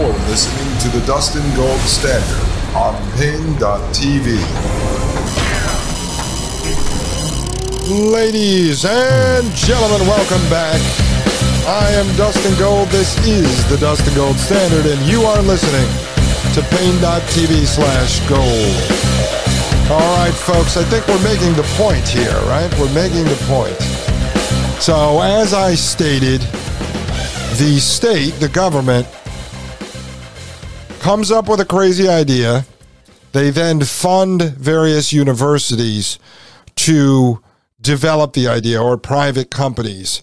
You're listening to the Dustin Gold Standard on Paine.tv. Ladies and gentlemen, welcome back. I am Dustin Gold. This is the Dustin Gold Standard, and you are listening to Paine.tv slash gold. All right, folks, I think we're making the point here, right? We're making the point. So, as I stated, the state, the government, comes up with a crazy idea. They then fund various universities to develop the idea or private companies.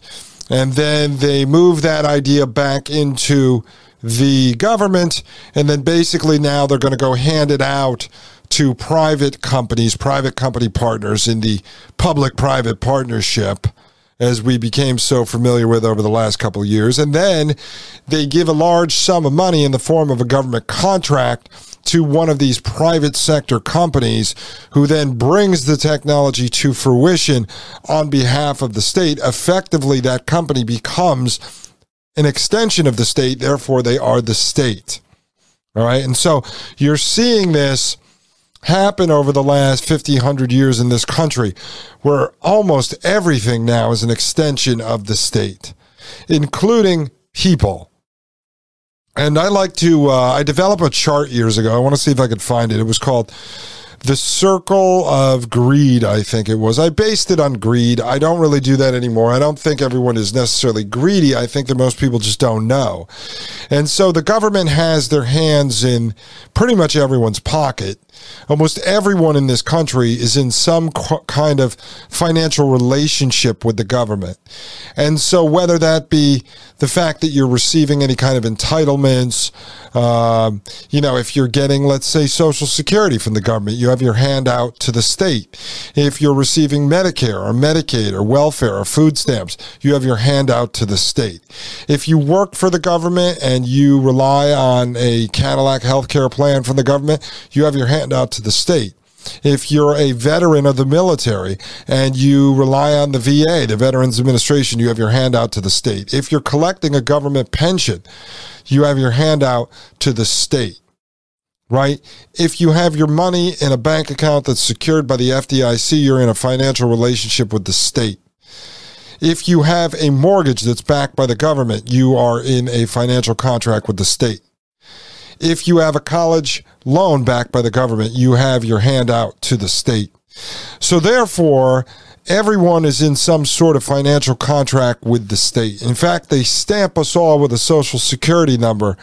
And then they move that idea back into the government. And then basically now they're going to go hand it out to private companies, private company partners in the public private partnership as we became so familiar with over the last couple of years. And then they give a large sum of money in the form of a government contract to one of these private sector companies who then brings the technology to fruition on behalf of the state. Effectively, that company becomes an extension of the state, therefore, they are the state. All right. And so you're seeing this happen over the last 50, 100 years in this country, where almost everything now is an extension of the state, including people. And I like to, uh, I developed a chart years ago. I want to see if I could find it. It was called the circle of greed, I think it was. I based it on greed. I don't really do that anymore. I don't think everyone is necessarily greedy. I think that most people just don't know. And so the government has their hands in pretty much everyone's pocket. Almost everyone in this country is in some kind of financial relationship with the government. And so whether that be the fact that you're receiving any kind of entitlements, um, you know, if you're getting, let's say, Social Security from the government, you have your hand out to the state. If you're receiving Medicare or Medicaid or welfare or food stamps, you have your hand out to the state. If you work for the government and you rely on a Cadillac healthcare plan from the government, you have your hand out to the state if you're a veteran of the military and you rely on the VA, the Veterans Administration, you have your hand out to the state. If you're collecting a government pension, you have your hand out to the state. Right? If you have your money in a bank account that's secured by the FDIC, you're in a financial relationship with the state. If you have a mortgage that's backed by the government, you are in a financial contract with the state if you have a college loan backed by the government, you have your hand out to the state. So therefore, everyone is in some sort of financial contract with the state. In fact, they stamp us all with a social security number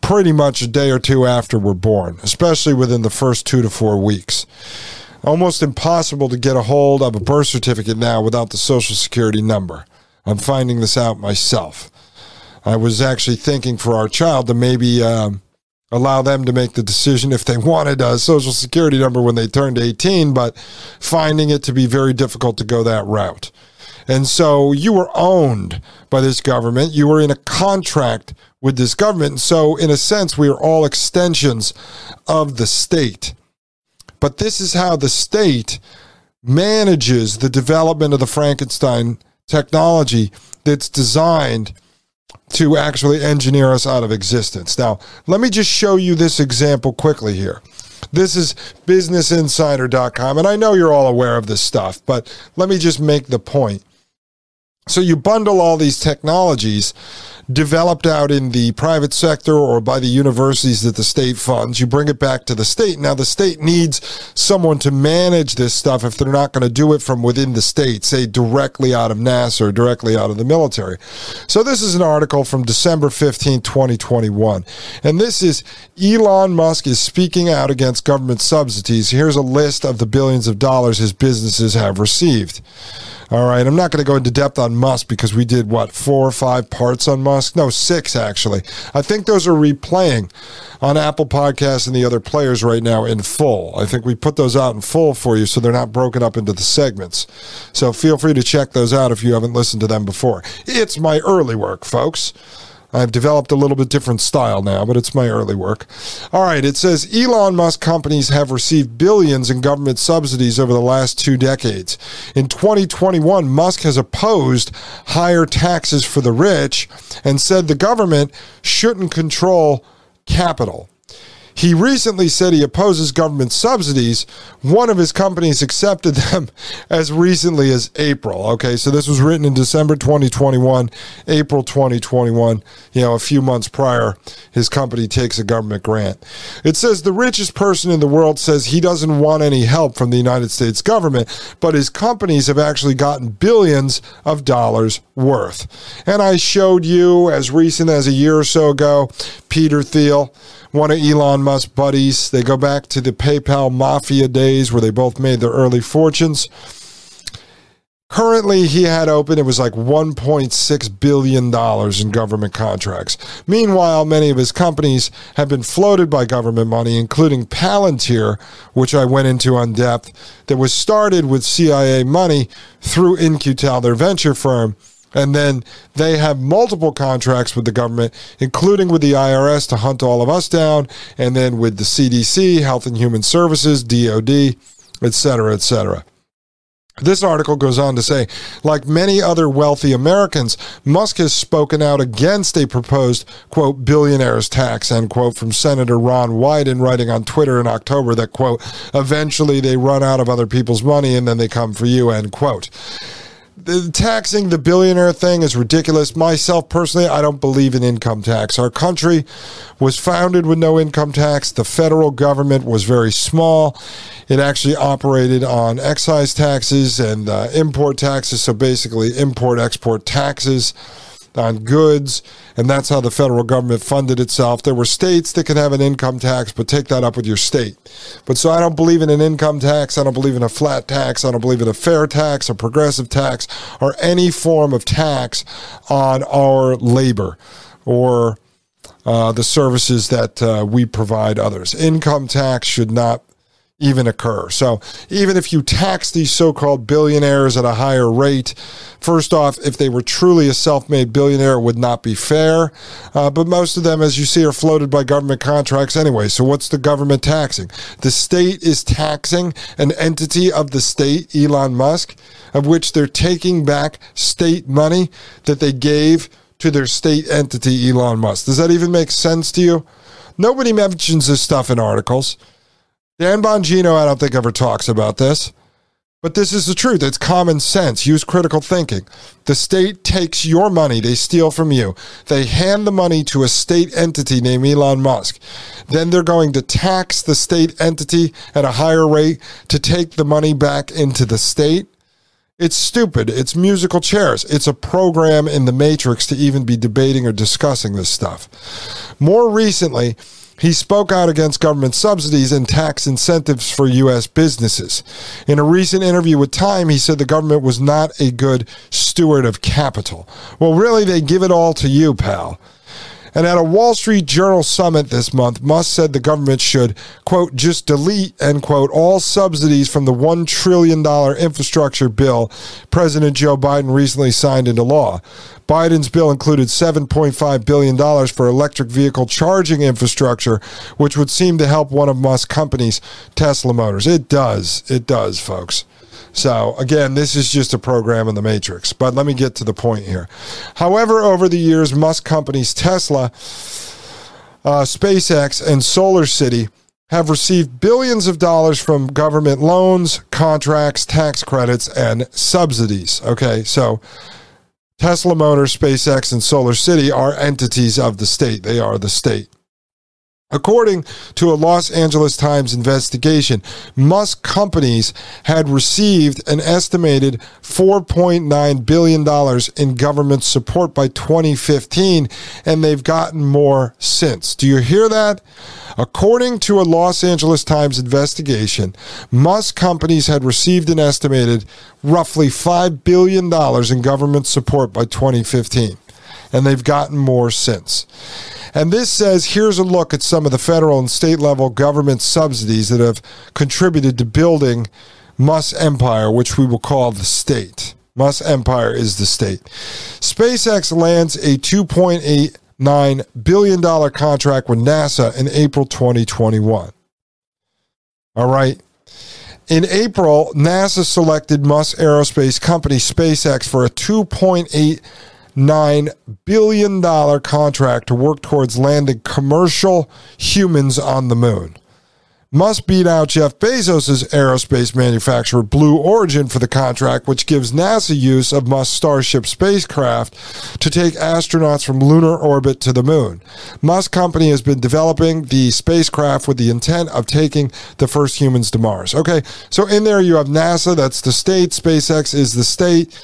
pretty much a day or two after we're born, especially within the first two to four weeks. Almost impossible to get a hold of a birth certificate now without the social security number. I'm finding this out myself. I was actually thinking for our child to maybe um, allow them to make the decision if they wanted a social security number when they turned 18, but finding it to be very difficult to go that route. And so you were owned by this government. You were in a contract with this government. And so, in a sense, we are all extensions of the state. But this is how the state manages the development of the Frankenstein technology that's designed to actually engineer us out of existence. Now, let me just show you this example quickly here. This is businessinsider.com, and I know you're all aware of this stuff, but let me just make the point. So you bundle all these technologies developed out in the private sector or by the universities that the state funds. You bring it back to the state. Now, the state needs someone to manage this stuff if they're not going to do it from within the state, say directly out of NASA or directly out of the military. So, this is an article from December 15, 2021. And this is Elon Musk is speaking out against government subsidies. Here's a list of the billions of dollars his businesses have received. All right, I'm not going to go into depth on Musk because we did what four or five parts on Musk. No, six actually. I think those are replaying on Apple Podcasts and the other players right now in full. I think we put those out in full for you so they're not broken up into the segments. So feel free to check those out if you haven't listened to them before. It's my early work, folks. I've developed a little bit different style now, but it's my early work. All right, it says Elon Musk companies have received billions in government subsidies over the last two decades. In 2021, Musk has opposed higher taxes for the rich and said the government shouldn't control capital. He recently said he opposes government subsidies. One of his companies accepted them as recently as April. Okay, so this was written in December 2021, April 2021, you know, a few months prior, his company takes a government grant. It says the richest person in the world says he doesn't want any help from the United States government, but his companies have actually gotten billions of dollars worth. And I showed you as recent as a year or so ago, Peter Thiel one of Elon Musk's buddies. They go back to the PayPal mafia days where they both made their early fortunes. Currently, he had open, it was like $1.6 billion in government contracts. Meanwhile, many of his companies have been floated by government money, including Palantir, which I went into on depth, that was started with CIA money through In-Q-Tel, their venture firm. And then they have multiple contracts with the government, including with the IRS to hunt all of us down, and then with the CDC, Health and Human Services, DOD, et cetera, et cetera. This article goes on to say, like many other wealthy Americans, Musk has spoken out against a proposed, quote, billionaires tax, end quote, from Senator Ron Wyden, writing on Twitter in October that, quote, eventually they run out of other people's money and then they come for you, end quote the taxing the billionaire thing is ridiculous. Myself personally, I don't believe in income tax. Our country was founded with no income tax. The federal government was very small. It actually operated on excise taxes and uh, import taxes, so basically import export taxes on goods, and that's how the federal government funded itself. There were states that could have an income tax, but take that up with your state. But so I don't believe in an income tax. I don't believe in a flat tax. I don't believe in a fair tax, a progressive tax, or any form of tax on our labor or uh, the services that uh, we provide others. Income tax should not even occur. So even if you tax these so-called billionaires at a higher rate, first off, if they were truly a self-made billionaire, it would not be fair. Uh, but most of them, as you see, are floated by government contracts anyway. So what's the government taxing? The state is taxing an entity of the state, Elon Musk, of which they're taking back state money that they gave to their state entity, Elon Musk. Does that even make sense to you? Nobody mentions this stuff in articles. Dan Bongino, I don't think ever talks about this, but this is the truth. It's common sense. Use critical thinking. The state takes your money, they steal from you. They hand the money to a state entity named Elon Musk. Then they're going to tax the state entity at a higher rate to take the money back into the state. It's stupid. It's musical chairs. It's a program in the Matrix to even be debating or discussing this stuff. More recently, he spoke out against government subsidies and tax incentives for U.S. businesses. In a recent interview with Time, he said the government was not a good steward of capital. Well, really, they give it all to you, pal. And at a Wall Street Journal summit this month, Musk said the government should, quote, just delete, end quote, all subsidies from the $1 trillion infrastructure bill President Joe Biden recently signed into law. Biden's bill included $7.5 billion for electric vehicle charging infrastructure, which would seem to help one of Musk's companies, Tesla Motors. It does. It does, folks. So, again, this is just a program in the matrix. But let me get to the point here. However, over the years, Musk companies Tesla, uh, SpaceX, and Solar City have received billions of dollars from government loans, contracts, tax credits, and subsidies. Okay, so Tesla Motors, SpaceX, and Solar City are entities of the state. They are the state. According to a Los Angeles Times investigation, Musk companies had received an estimated $4.9 billion in government support by 2015, and they've gotten more since. Do you hear that? According to a Los Angeles Times investigation, Musk companies had received an estimated roughly $5 billion in government support by 2015, and they've gotten more since. And this says here's a look at some of the federal and state level government subsidies that have contributed to building Musk Empire, which we will call the state. Musk Empire is the state. SpaceX lands a $2.89 billion contract with NASA in April 2021. All right. In April, NASA selected Musk Aerospace Company SpaceX for a 2.8 $9 billion contract to work towards landing commercial humans on the moon. Musk beat out Jeff Bezos' aerospace manufacturer Blue Origin for the contract, which gives NASA use of Musk's Starship spacecraft to take astronauts from lunar orbit to the moon. Musk company has been developing the spacecraft with the intent of taking the first humans to Mars. Okay, so in there you have NASA, that's the state, SpaceX is the state.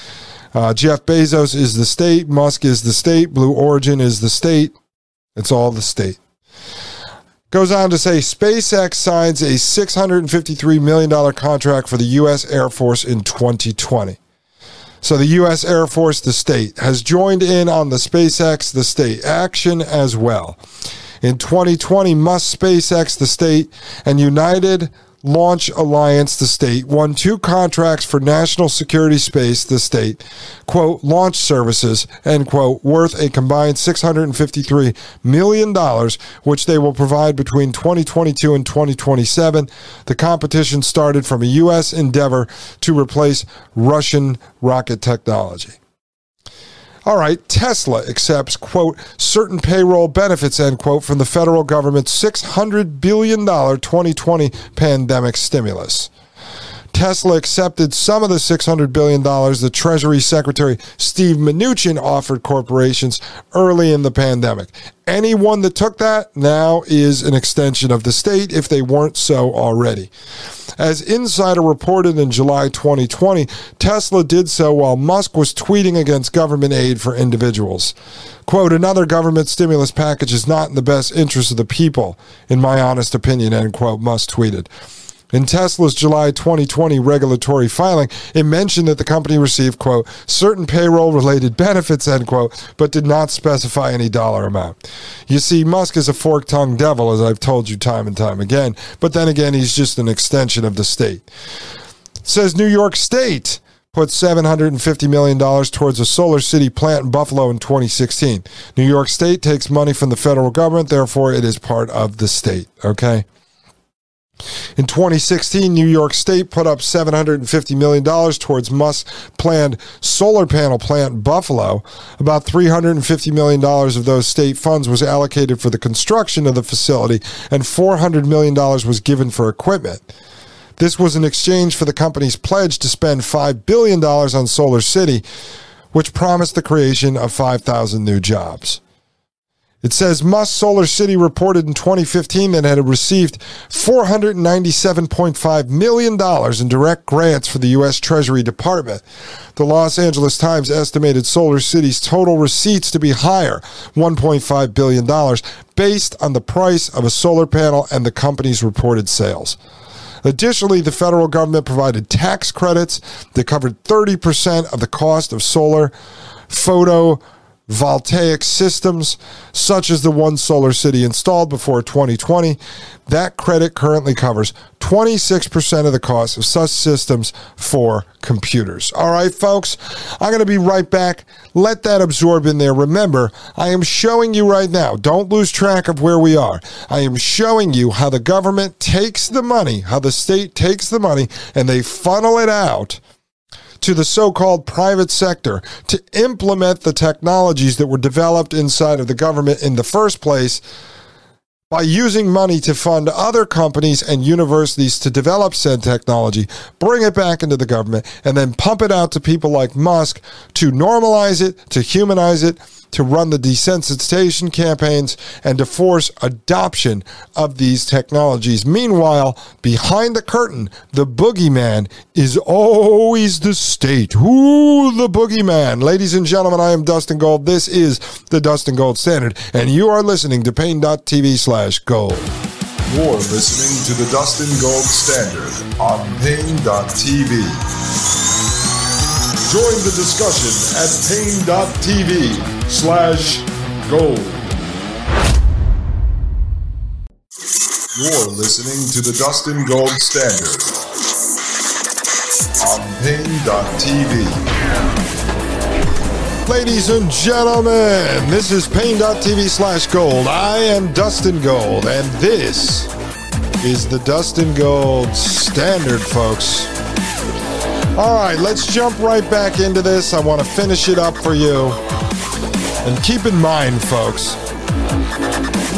Uh, Jeff Bezos is the state. Musk is the state. Blue Origin is the state. It's all the state. Goes on to say SpaceX signs a $653 million contract for the U.S. Air Force in 2020. So the U.S. Air Force, the state, has joined in on the SpaceX, the state action as well. In 2020, Musk, SpaceX, the state, and United Launch Alliance, the state, won two contracts for national security space, the state, quote, launch services, end quote, worth a combined $653 million, which they will provide between 2022 and 2027. The competition started from a U.S. endeavor to replace Russian rocket technology. All right, Tesla accepts, quote, certain payroll benefits, end quote, from the federal government's $600 billion 2020 pandemic stimulus. Tesla accepted some of the $600 billion the Treasury Secretary Steve Mnuchin offered corporations early in the pandemic. Anyone that took that now is an extension of the state if they weren't so already. As Insider reported in July 2020, Tesla did so while Musk was tweeting against government aid for individuals. Quote, another government stimulus package is not in the best interest of the people, in my honest opinion, end quote, Musk tweeted. In Tesla's July 2020 regulatory filing, it mentioned that the company received, quote, certain payroll related benefits, end quote, but did not specify any dollar amount. You see, Musk is a fork tongued devil, as I've told you time and time again, but then again, he's just an extension of the state. Says New York State put $750 million towards a solar city plant in Buffalo in 2016. New York State takes money from the federal government, therefore, it is part of the state, okay? In 2016, New York State put up $750 million towards Musk's planned solar panel plant Buffalo. About $350 million of those state funds was allocated for the construction of the facility, and $400 million was given for equipment. This was in exchange for the company's pledge to spend $5 billion on Solar City, which promised the creation of 5,000 new jobs. It says Musk Solar City reported in 2015 that it had received $497.5 million in direct grants for the U.S. Treasury Department. The Los Angeles Times estimated Solar City's total receipts to be higher, $1.5 billion, based on the price of a solar panel and the company's reported sales. Additionally, the federal government provided tax credits that covered 30% of the cost of solar photo voltaic systems, such as the one Solar City installed before 2020. That credit currently covers 26% of the cost of such systems for computers. All right, folks, I'm going to be right back. Let that absorb in there. Remember, I am showing you right now, don't lose track of where we are. I am showing you how the government takes the money, how the state takes the money, and they funnel it out to the so called private sector to implement the technologies that were developed inside of the government in the first place by using money to fund other companies and universities to develop said technology, bring it back into the government, and then pump it out to people like Musk to normalize it, to humanize it, to run the desensitization campaigns and to force adoption of these technologies. Meanwhile, behind the curtain, the boogeyman is always the state. Who the boogeyman? Ladies and gentlemen, I am Dustin Gold. This is the Dustin Gold Standard, and you are listening to Paine.tv slash gold. You're listening to the Dustin Gold Standard on Paine.tv. Join the discussion at paine.tv slash gold. You're listening to the Dustin Gold Standard on paine.tv. Ladies and gentlemen, this is paine.tv slash gold. I am Dustin Gold, and this is the Dustin Gold Standard, folks. All right, let's jump right back into this. I want to finish it up for you. And keep in mind, folks,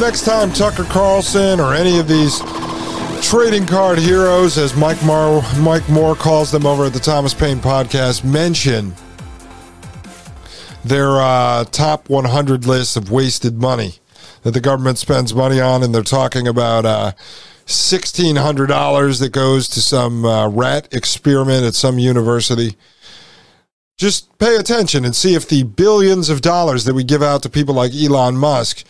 next time Tucker Carlson or any of these trading card heroes, as Mike Moore, Mike Moore calls them over at the Thomas Paine podcast, mention their uh, top 100 list of wasted money that the government spends money on, and they're talking about uh, $1,600 that goes to some uh, rat experiment at some university. Just pay attention and see if the billions of dollars that we give out to people like Elon Musk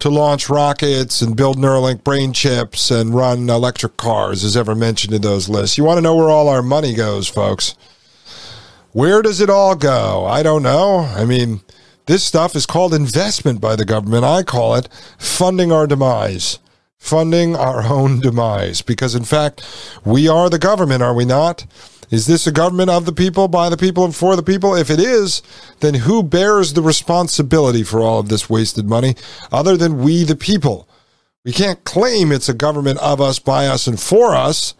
to launch rockets and build Neuralink brain chips and run electric cars is ever mentioned in those lists. You want to know where all our money goes, folks. Where does it all go? I don't know. I mean, this stuff is called investment by the government. I call it funding our demise funding our own demise. Because, in fact, we are the government, are we not? Is this a government of the people, by the people, and for the people? If it is, then who bears the responsibility for all of this wasted money other than we, the people? We can't claim it's a government of us, by us, and for us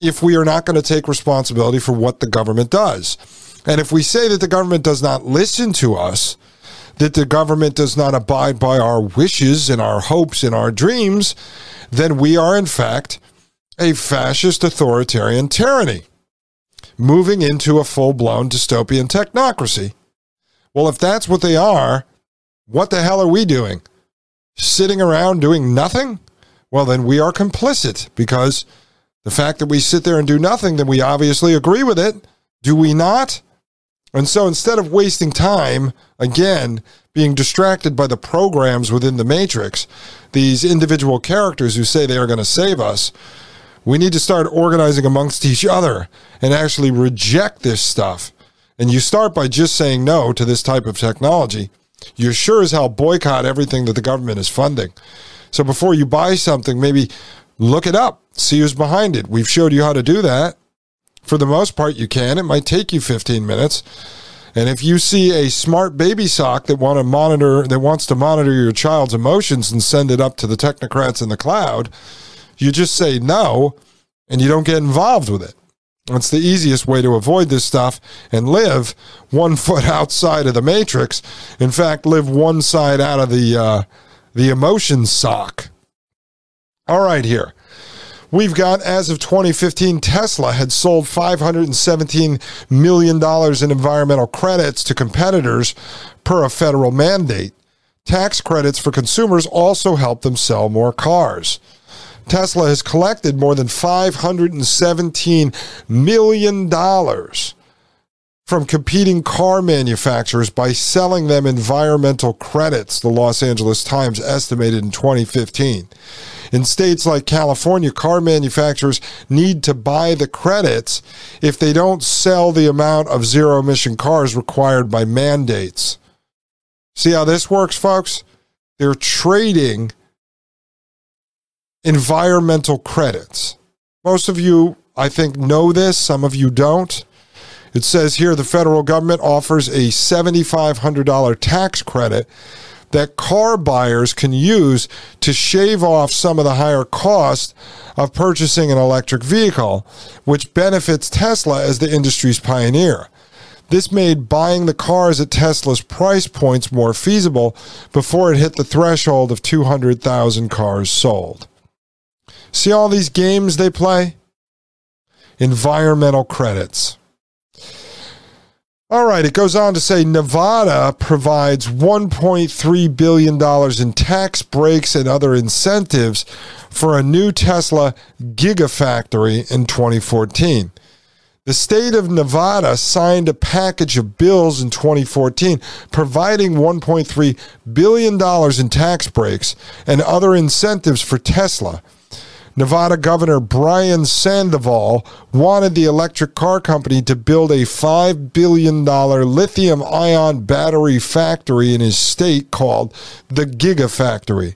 if we are not going to take responsibility for what the government does. And if we say that the government does not listen to us, that the government does not abide by our wishes and our hopes and our dreams, then we are, in fact, a fascist authoritarian tyranny, moving into a full blown dystopian technocracy. Well, if that's what they are, what the hell are we doing? Sitting around doing nothing? Well, then we are complicit because the fact that we sit there and do nothing, then we obviously agree with it. Do we not? And so instead of wasting time, again, being distracted by the programs within the Matrix, these individual characters who say they are going to save us, we need to start organizing amongst each other and actually reject this stuff. And you start by just saying no to this type of technology. You sure as hell boycott everything that the government is funding. So before you buy something, maybe look it up, see who's behind it. We've showed you how to do that. For the most part, you can. It might take you 15 minutes. And if you see a smart baby sock that want to monitor that wants to monitor your child's emotions and send it up to the technocrats in the cloud, you just say no and you don't get involved with it. It's the easiest way to avoid this stuff and live one foot outside of the matrix. In fact, live one side out of the uh, the emotion sock. All right, here. We've got, as of 2015, Tesla had sold $517 million in environmental credits to competitors per a federal mandate. tax credits for consumers also help them sell more cars. Tesla has collected more than $517 million from competing car manufacturers by selling them environmental credits, the Los Angeles Times estimated in 2015. In states like California, car manufacturers need to buy the credits if they don't sell the amount of zero emission cars required by mandates. See how this works, folks? They're trading environmental credits. Most of you, I think, know this, some of you don't. It says here the federal government offers a $7,500 tax credit that car buyers can use to shave off some of the higher cost of purchasing an electric vehicle, which benefits Tesla as the industry's pioneer. This made buying the cars at Tesla's price points more feasible before it hit the threshold of 200,000 cars sold. See all these games they play? Environmental credits. All right, it goes on to say Nevada provides $1.3 billion in tax breaks and other incentives for a new Tesla Gigafactory in 2014. The state of Nevada signed a package of bills in 2014 providing $1.3 billion in tax breaks and other incentives for Tesla Nevada Governor Brian Sandoval wanted the electric car company to build a $5 billion lithium ion battery factory in his state called the Gigafactory.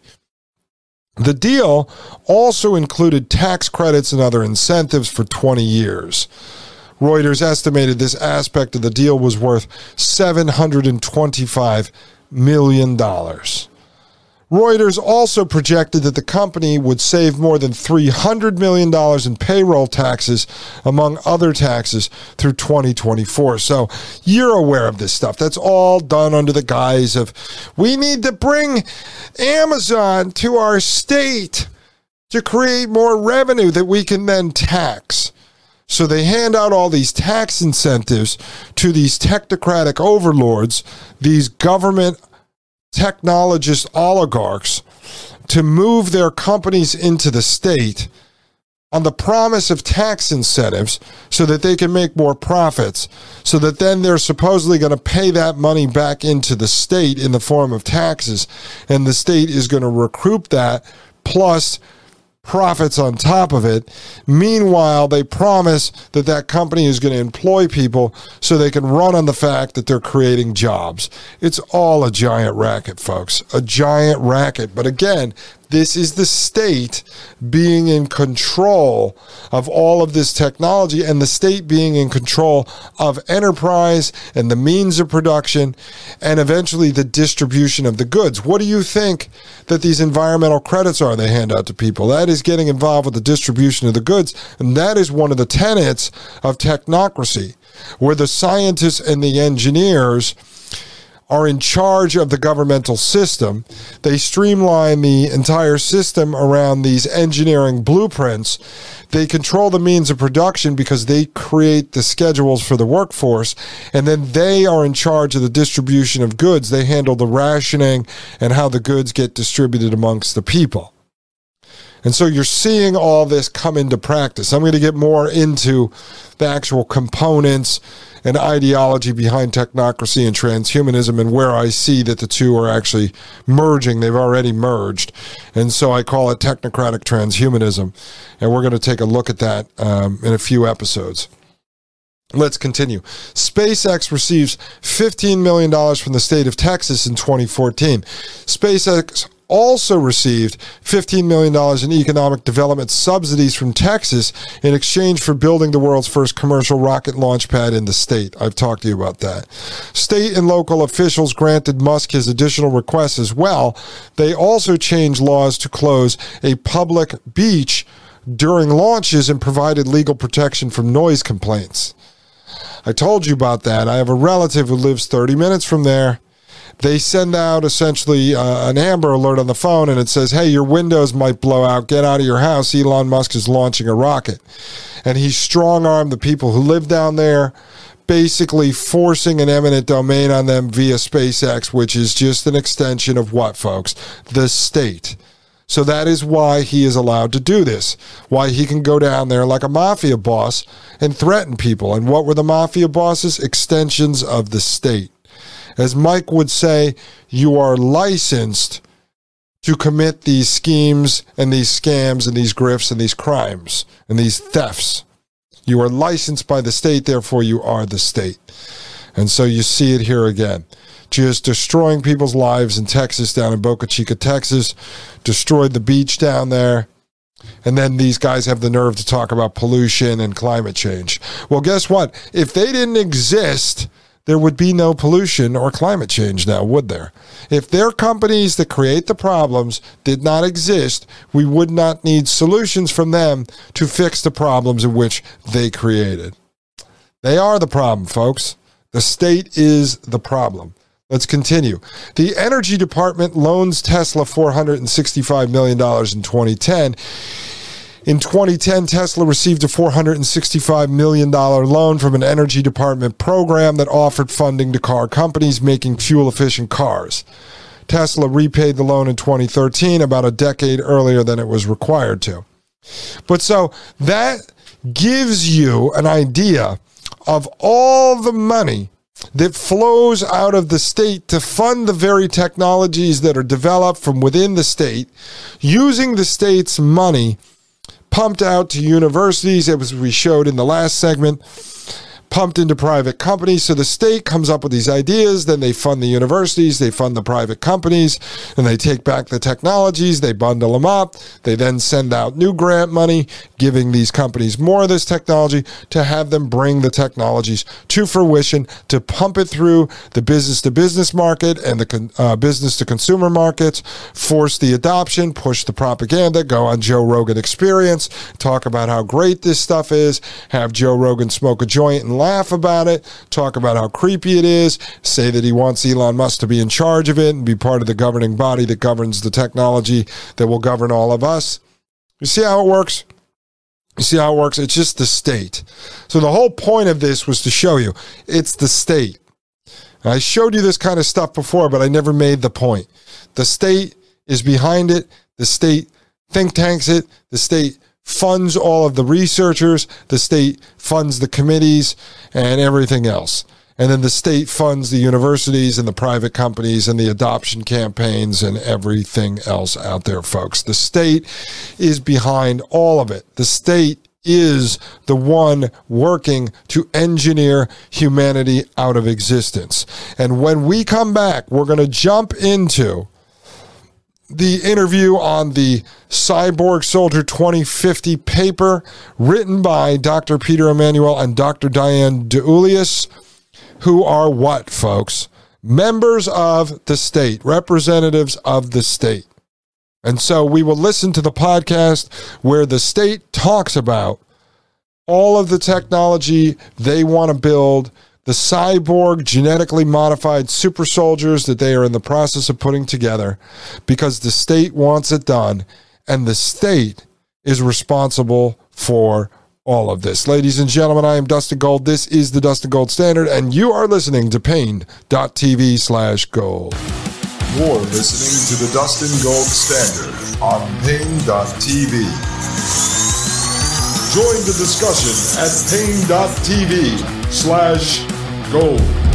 The deal also included tax credits and other incentives for 20 years. Reuters estimated this aspect of the deal was worth $725 million. Reuters also projected that the company would save more than $300 million in payroll taxes, among other taxes, through 2024. So you're aware of this stuff. That's all done under the guise of we need to bring Amazon to our state to create more revenue that we can then tax. So they hand out all these tax incentives to these technocratic overlords, these government technologist oligarchs to move their companies into the state on the promise of tax incentives so that they can make more profits, so that then they're supposedly going to pay that money back into the state in the form of taxes, and the state is going to recoup that plus profits on top of it. Meanwhile, they promise that that company is going to employ people so they can run on the fact that they're creating jobs. It's all a giant racket, folks. A giant racket. But again, this is the state being in control of all of this technology and the state being in control of enterprise and the means of production and eventually the distribution of the goods. What do you think that these environmental credits are they hand out to people? That is getting involved with the distribution of the goods. And that is one of the tenets of technocracy, where the scientists and the engineers are in charge of the governmental system. They streamline the entire system around these engineering blueprints. They control the means of production because they create the schedules for the workforce. And then they are in charge of the distribution of goods. They handle the rationing and how the goods get distributed amongst the people. And so you're seeing all this come into practice. I'm going to get more into the actual components and ideology behind technocracy and transhumanism and where I see that the two are actually merging. They've already merged. And so I call it technocratic transhumanism. And we're going to take a look at that um, in a few episodes. Let's continue. SpaceX receives $15 million from the state of Texas in 2014. SpaceX also received $15 million in economic development subsidies from Texas in exchange for building the world's first commercial rocket launch pad in the state. I've talked to you about that. State and local officials granted Musk his additional requests as well. They also changed laws to close a public beach during launches and provided legal protection from noise complaints. I told you about that. I have a relative who lives 30 minutes from there they send out essentially uh, an Amber Alert on the phone and it says, hey, your windows might blow out. Get out of your house. Elon Musk is launching a rocket. And he strong armed the people who live down there, basically forcing an eminent domain on them via SpaceX, which is just an extension of what, folks? The state. So that is why he is allowed to do this. Why he can go down there like a mafia boss and threaten people. And what were the mafia bosses? Extensions of the state. As Mike would say, you are licensed to commit these schemes and these scams and these grifts and these crimes and these thefts. You are licensed by the state, therefore, you are the state. And so you see it here again. Just destroying people's lives in Texas, down in Boca Chica, Texas, destroyed the beach down there. And then these guys have the nerve to talk about pollution and climate change. Well, guess what? If they didn't exist, there would be no pollution or climate change now, would there? If their companies that create the problems did not exist, we would not need solutions from them to fix the problems in which they created. They are the problem, folks. The state is the problem. Let's continue. The Energy Department loans Tesla $465 million in 2010 in 2010, Tesla received a $465 million loan from an energy department program that offered funding to car companies making fuel efficient cars. Tesla repaid the loan in 2013, about a decade earlier than it was required to. But so that gives you an idea of all the money that flows out of the state to fund the very technologies that are developed from within the state using the state's money pumped out to universities, as we showed in the last segment pumped into private companies. So the state comes up with these ideas, then they fund the universities, they fund the private companies, and they take back the technologies, they bundle them up, they then send out new grant money, giving these companies more of this technology to have them bring the technologies to fruition, to pump it through the business to business market and the uh, business to consumer markets, force the adoption, push the propaganda, go on Joe Rogan Experience, talk about how great this stuff is, have Joe Rogan smoke a joint and laugh about it, talk about how creepy it is, say that he wants Elon Musk to be in charge of it and be part of the governing body that governs the technology that will govern all of us. You see how it works? You see how it works? It's just the state. So the whole point of this was to show you it's the state. I showed you this kind of stuff before, but I never made the point. The state is behind it. The state think tanks it. The state funds all of the researchers, the state funds the committees and everything else. And then the state funds the universities and the private companies and the adoption campaigns and everything else out there, folks. The state is behind all of it. The state is the one working to engineer humanity out of existence. And when we come back, we're going to jump into the interview on the Cyborg Soldier 2050 paper written by Dr. Peter Emanuel and Dr. Diane DiEuliis, who are what, folks? Members of the state, representatives of the state. And so we will listen to the podcast where the state talks about all of the technology they want to build the cyborg genetically modified super soldiers that they are in the process of putting together because the state wants it done and the state is responsible for all of this. Ladies and gentlemen, I am Dustin Gold. This is the Dustin Gold Standard, and you are listening to Paine.tv slash gold. You're listening to the Dustin Gold Standard on Paine.tv. Join the discussion at Paine.tv slash gold.